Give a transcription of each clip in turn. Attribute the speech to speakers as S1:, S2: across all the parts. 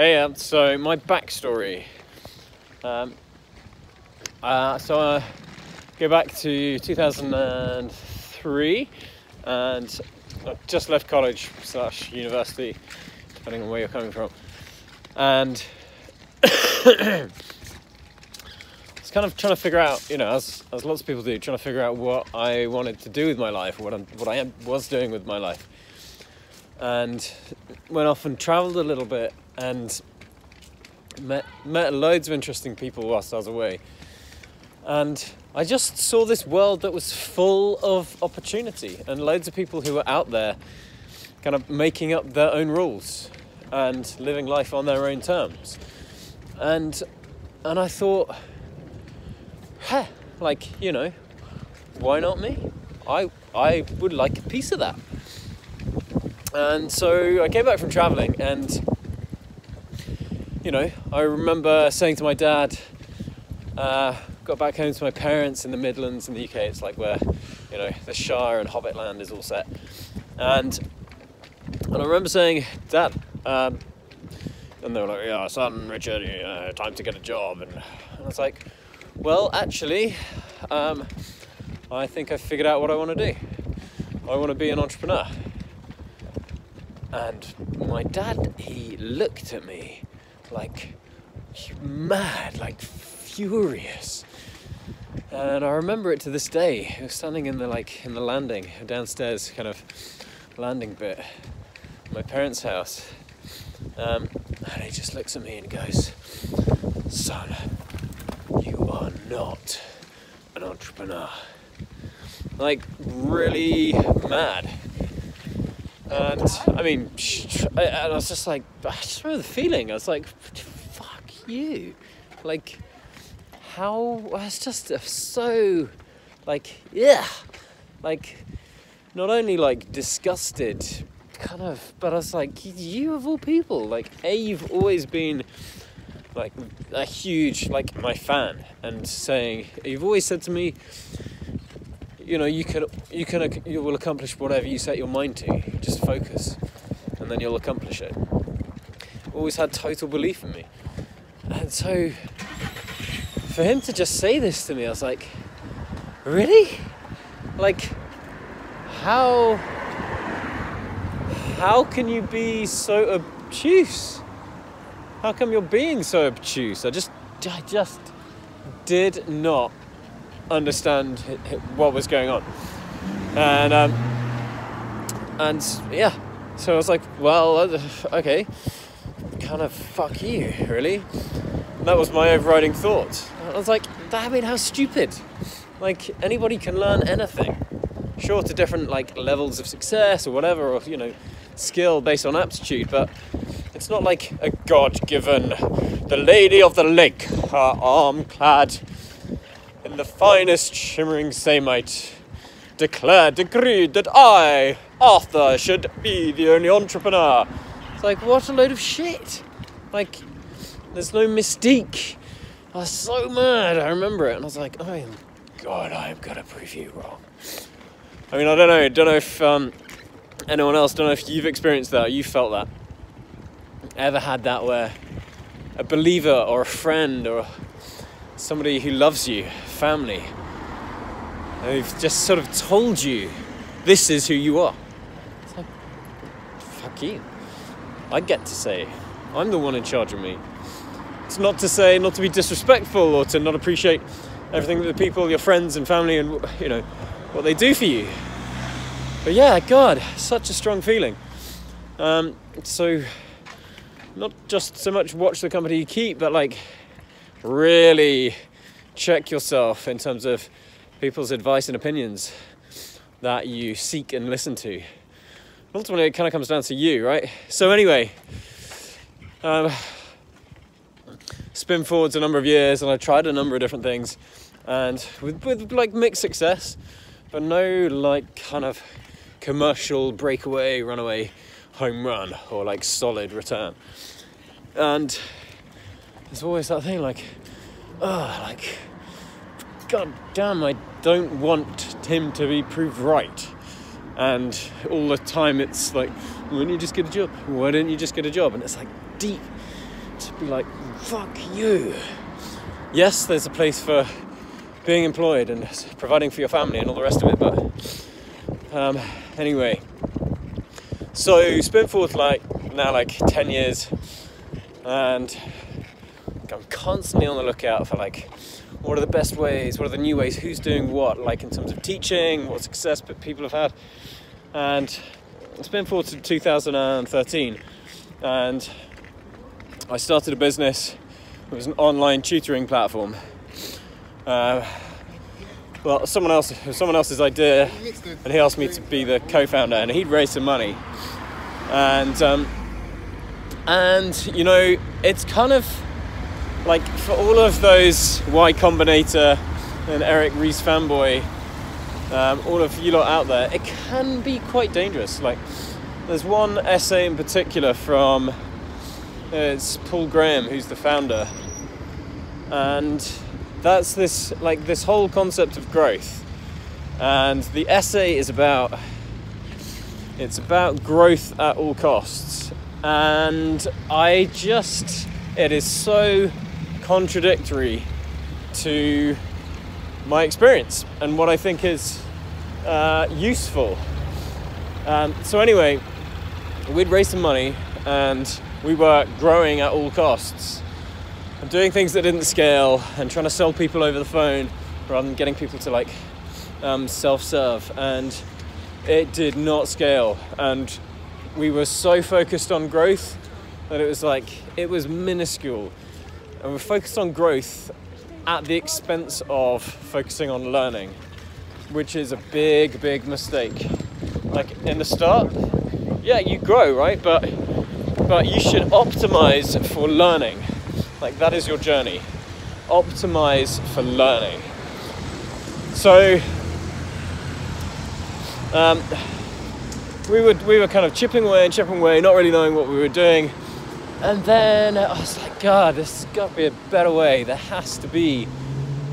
S1: Hey, um, so my backstory. Um, uh, so I go back to 2003, and I just left college slash university, depending on where you're coming from, and I was kind of trying to figure out, you know, as as lots of people do, trying to figure out what I wanted to do with my life, what I, what I was doing with my life, and went off and travelled a little bit and met met loads of interesting people whilst I was away. And I just saw this world that was full of opportunity and loads of people who were out there kind of making up their own rules and living life on their own terms. And and I thought, huh, like, you know, why not me? I I would like a piece of that. And so I came back from traveling and you know, I remember saying to my dad, uh, got back home to my parents in the Midlands in the UK. It's like where, you know, the Shire and Hobbitland is all set. And and I remember saying, Dad, um, and they were like, yeah, son, Richard, you know, time to get a job. And, and I was like, well, actually, um, I think I figured out what I want to do. I want to be an entrepreneur. And my dad, he looked at me like mad, like furious. And I remember it to this day. He was standing in the like in the landing downstairs, kind of landing bit, my parents' house, um, and he just looks at me and goes, "Son, you are not an entrepreneur." Like really mad. And I mean, I, I was just like, I just remember the feeling. I was like, fuck you. Like, how, it's just uh, so, like, yeah. Like, not only like disgusted, kind of, but I was like, you of all people, like, A, you've always been like a huge, like, my fan, and saying, you've always said to me, you know you can you can you will accomplish whatever you set your mind to. Just focus and then you'll accomplish it. Always had total belief in me. And so for him to just say this to me i was like really? Like how how can you be so obtuse? How come you're being so obtuse? I just i just did not understand what was going on. And um, and yeah, so I was like, well, uh, okay, kind of fuck you, really. And that was my overriding thought. I was like, I mean, how stupid. Like anybody can learn anything, sure to different like levels of success or whatever, or you know, skill based on aptitude, but it's not like a god-given, the lady of the lake, her arm clad the finest shimmering samite, declared, decreed that I, Arthur, should be the only entrepreneur. It's like, what a load of shit. Like, there's no mystique. I was so mad. I remember it, and I was like, oh God, I am gonna prove you wrong. I mean, I don't know. Don't know if um, anyone else. Don't know if you've experienced that. You felt that. Ever had that where a believer or a friend or somebody who loves you, family, who've just sort of told you this is who you are. It's like, fuck you. I get to say, I'm the one in charge of me. It's not to say not to be disrespectful or to not appreciate everything that the people, your friends and family, and you know what they do for you. But yeah, God, such a strong feeling. Um, so, not just so much watch the company you keep, but like really check yourself in terms of people's advice and opinions that you seek and listen to. Ultimately, it kind of comes down to you, right? So, anyway, um, spin forwards a number of years, and I tried a number of different things, and with, with like mixed success, but no like kind of commercial breakaway, runaway home run or like solid return. And there's always that thing like, oh, like, god damn, I don't want him to be proved right. And all the time it's like, why don't you just get a job? Why don't you just get a job? And it's like deep, to be like, fuck you. Yes, there's a place for being employed and providing for your family and all the rest of it, but um, anyway. So, spin forth like now like 10 years, and I'm constantly on the lookout for like what are the best ways, what are the new ways, who's doing what, like in terms of teaching, what success people have had. And it's been forward to 2013, and I started a business. It was an online tutoring platform. Uh, well, someone else, someone else's idea, and he asked me to be the co-founder, and he'd raised some money, and um, and you know, it's kind of like for all of those Y Combinator and Eric Ries fanboy, um, all of you lot out there, it can be quite dangerous. Like, there's one essay in particular from uh, it's Paul Graham, who's the founder, and that's this like this whole concept of growth. And the essay is about it's about growth at all costs. And I just it is so contradictory to my experience and what I think is uh, useful. Um, so, anyway, we'd raised some money and we were growing at all costs and doing things that didn't scale and trying to sell people over the phone rather than getting people to like um, self serve. And it did not scale. And we were so focused on growth that it was like, it was minuscule and we're focused on growth at the expense of focusing on learning, which is a big, big mistake. Like in the start, yeah, you grow, right? But but you should optimize for learning. Like that is your journey. Optimize for learning. So um, we would we were kind of chipping away and chipping away, not really knowing what we were doing. And then I was like, God, there's got to be a better way. There has to be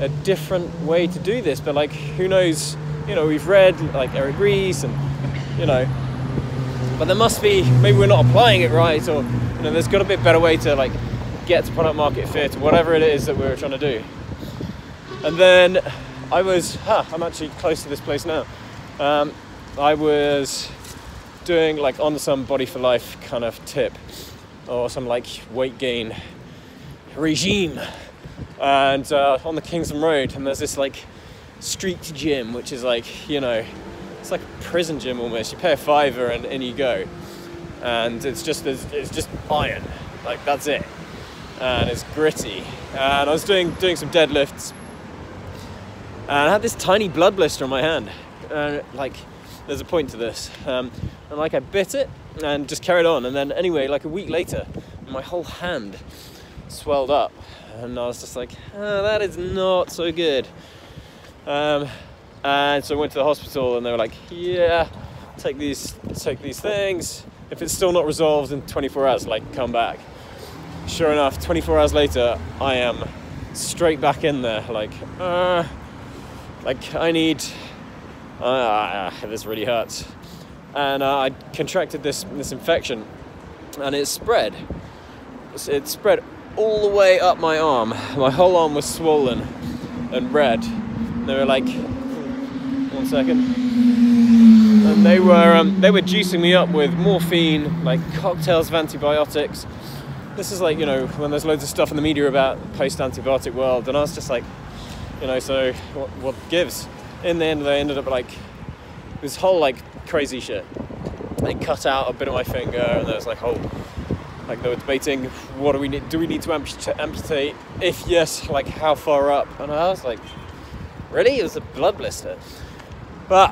S1: a different way to do this. But like, who knows? You know, we've read like Eric Ries and, you know, but there must be, maybe we're not applying it right or, you know, there's got to be a better way to like get to product market fit whatever it is that we are trying to do. And then I was, huh, I'm actually close to this place now. Um, I was doing like on some body for life kind of tip or some like weight gain regime. And uh, on the Kingsland Road, and there's this like street gym, which is like, you know, it's like a prison gym almost. You pay a fiver and in you go. And it's just it's just iron, like that's it. And it's gritty. And I was doing doing some deadlifts, and I had this tiny blood blister on my hand. And like, there's a point to this. Um, and like I bit it, and just carried on. And then, anyway, like a week later, my whole hand swelled up, and I was just like, oh, that is not so good. Um, and so I went to the hospital, and they were like, yeah, take these, take these things. If it's still not resolved in 24 hours, like come back. Sure enough, 24 hours later, I am straight back in there, like, uh, like I need. Uh, this really hurts and uh, I contracted this this infection, and it spread. It spread all the way up my arm. My whole arm was swollen and red. And They were like, one second, and they were um, they were juicing me up with morphine, like cocktails of antibiotics. This is like you know when there's loads of stuff in the media about post-antibiotic world, and I was just like, you know, so what, what gives? In the end, they ended up like this whole like crazy shit. They cut out a bit of my finger, and there was like whole like they were debating what do we need do we need to amputate? If yes like how far up? And i was like really? It was a blood blister. But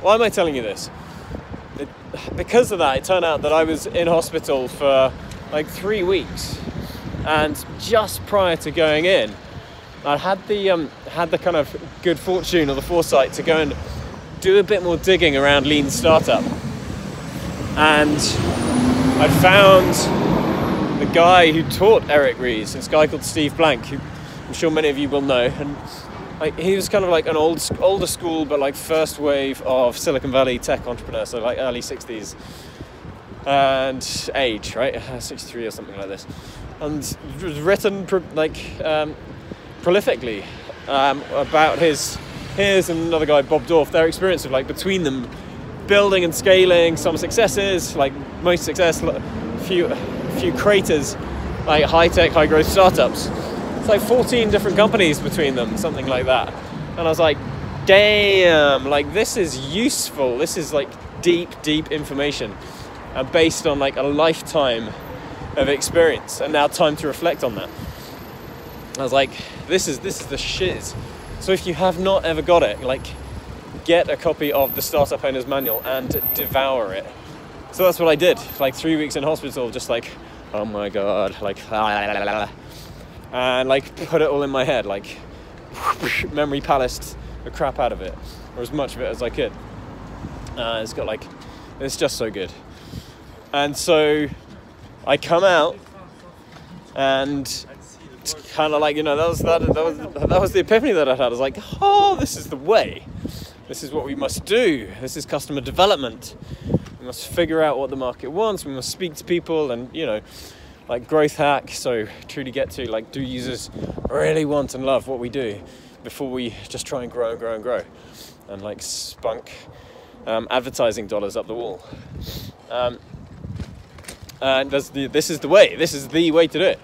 S1: why am i telling you this? It, because of that it turned out that i was in hospital for like three weeks. And just prior to going in i had the um, had the kind of good fortune or the foresight to go and do a bit more digging around lean startup. And I found the guy who taught Eric Ries, this guy called Steve Blank, who I'm sure many of you will know. And he was kind of like an old, older school, but like first wave of Silicon Valley tech entrepreneur, so like early 60s and age, right? 63 or something like this. and was written like um, prolifically um, about his his and another guy Bob Dorf their experience of like between them building and scaling some successes like most success few few craters like high tech high growth startups. It's like 14 different companies between them something like that. And I was like damn like this is useful. This is like deep deep information and based on like a lifetime of experience and now time to reflect on that. I was like this is this is the shiz so if you have not ever got it like get a copy of the startup owner's manual and devour it so that's what I did like three weeks in hospital just like oh my god like and like put it all in my head like memory palace the crap out of it, or as much of it as I could. Uh, it's got like, it's just so good. And so I come out and it's kind of like, you know, that was, that, that, was, that was the epiphany that I had. I was like, oh, this is the way. This is what we must do. This is customer development. We must figure out what the market wants. We must speak to people and, you know, like growth hack. So truly get to like, do users really want and love what we do? before we just try and grow and grow and grow and like spunk um, advertising dollars up the wall. Um, and the, this is the way, this is the way to do it.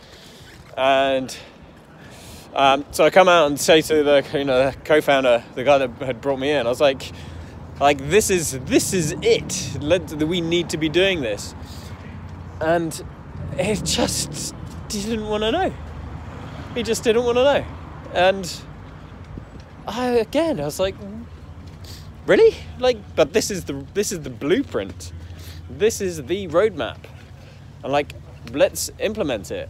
S1: And um, so I come out and say to the you know the co-founder, the guy that had brought me in, I was like, like this is this is it. Let, we need to be doing this. And he just didn't want to know. He just didn't want to know. And I, again, I was like, really? Like, but this is the this is the blueprint. This is the roadmap, and like, let's implement it.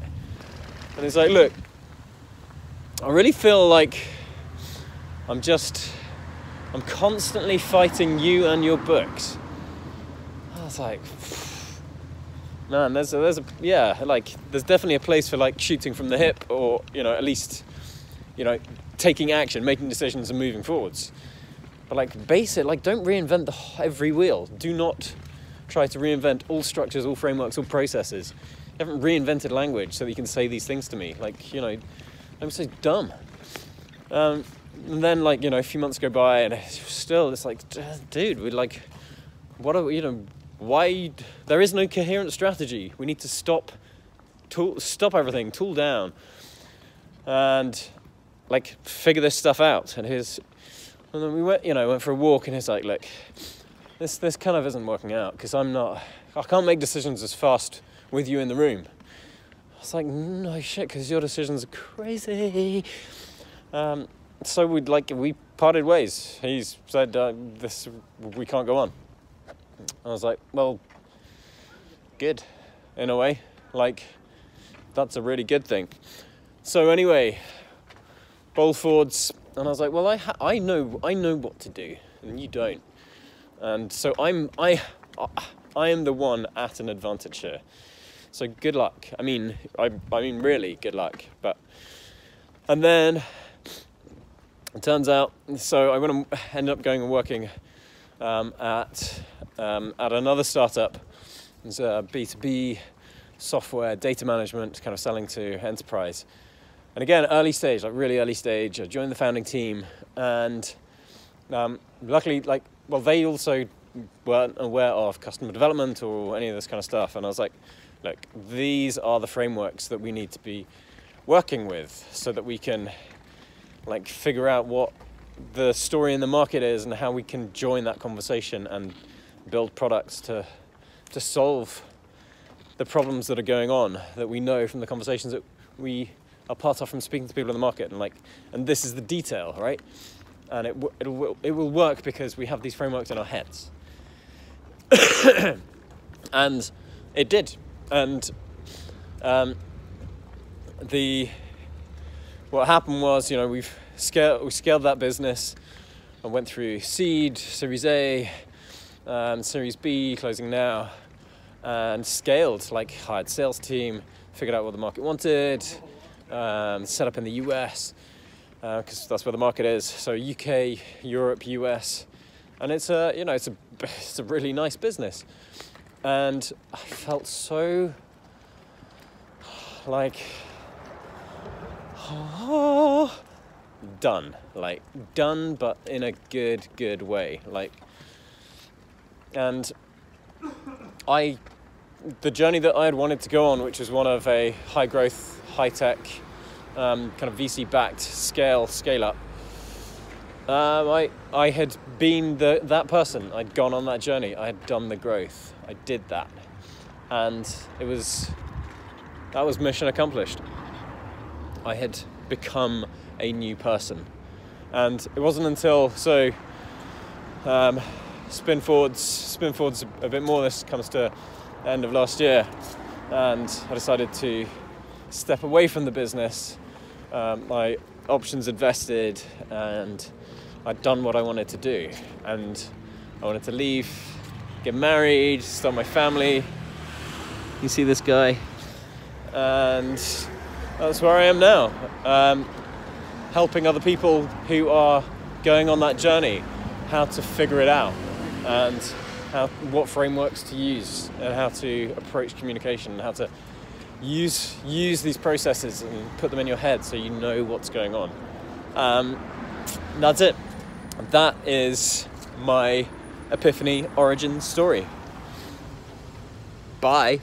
S1: And it's like, look, I really feel like I'm just, I'm constantly fighting you and your books. I was like, man, there's a, there's a yeah, like there's definitely a place for like shooting from the hip, or you know, at least, you know, taking action, making decisions, and moving forwards. But like base it, like don't reinvent the every wheel. Do not try to reinvent all structures, all frameworks, all processes. You haven't reinvented language so that you can say these things to me. Like you know, I'm so dumb. Um, and then like you know, a few months go by, and still it's like, dude, we're like, what are we, you know, why? There is no coherent strategy. We need to stop, tool, stop everything, tool down, and like figure this stuff out. And his, and then we went, you know, went for a walk, and he's like, look, this this kind of isn't working out because I'm not, I can't make decisions as fast with you in the room. I was like, no shit, because your decisions are crazy. Um, so we'd like we parted ways. He said, uh, "This we can't go on." I was like, "Well, good, in a way. Like, that's a really good thing." So anyway, Bolfords, and I was like, well, I ha- I know I know what to do, and you don't, and so I'm I I am the one at an advantage here. So good luck. I mean, I I mean really good luck. But and then it turns out, so I went and ended up going and working um, at um, at another startup. It's a B two B software data management, kind of selling to enterprise. And again, early stage, like really early stage, I joined the founding team, and um, luckily, like, well, they also weren't aware of customer development or any of this kind of stuff. And I was like, look, these are the frameworks that we need to be working with so that we can like figure out what the story in the market is and how we can join that conversation and build products to to solve the problems that are going on that we know from the conversations that we are part of from speaking to people in the market and like, and this is the detail, right? And it it'll, it will work because we have these frameworks in our heads. and it did, and um, the what happened was, you know, we've scaled we scaled that business and went through seed, Series A, um, Series B, closing now, and scaled like hired sales team, figured out what the market wanted, um, set up in the US because uh, that's where the market is. So UK, Europe, US, and it's a you know it's a it's a really nice business, and I felt so like oh, done like done but in a good good way like and i the journey that i had wanted to go on which was one of a high growth high tech um, kind of vc backed scale scale up um, I, I had been the, that person. I'd gone on that journey. I had done the growth. I did that. And it was, that was mission accomplished. I had become a new person. And it wasn't until, so, um, spin forwards, spin forwards a bit more, this comes to end of last year. And I decided to step away from the business. Um, my options invested and I'd done what I wanted to do, and I wanted to leave, get married, start my family. You see this guy, and that's where I am now, um, helping other people who are going on that journey, how to figure it out, and how, what frameworks to use, and how to approach communication, and how to use use these processes and put them in your head so you know what's going on. Um, that's it that is my Epiphany origin story. Bye.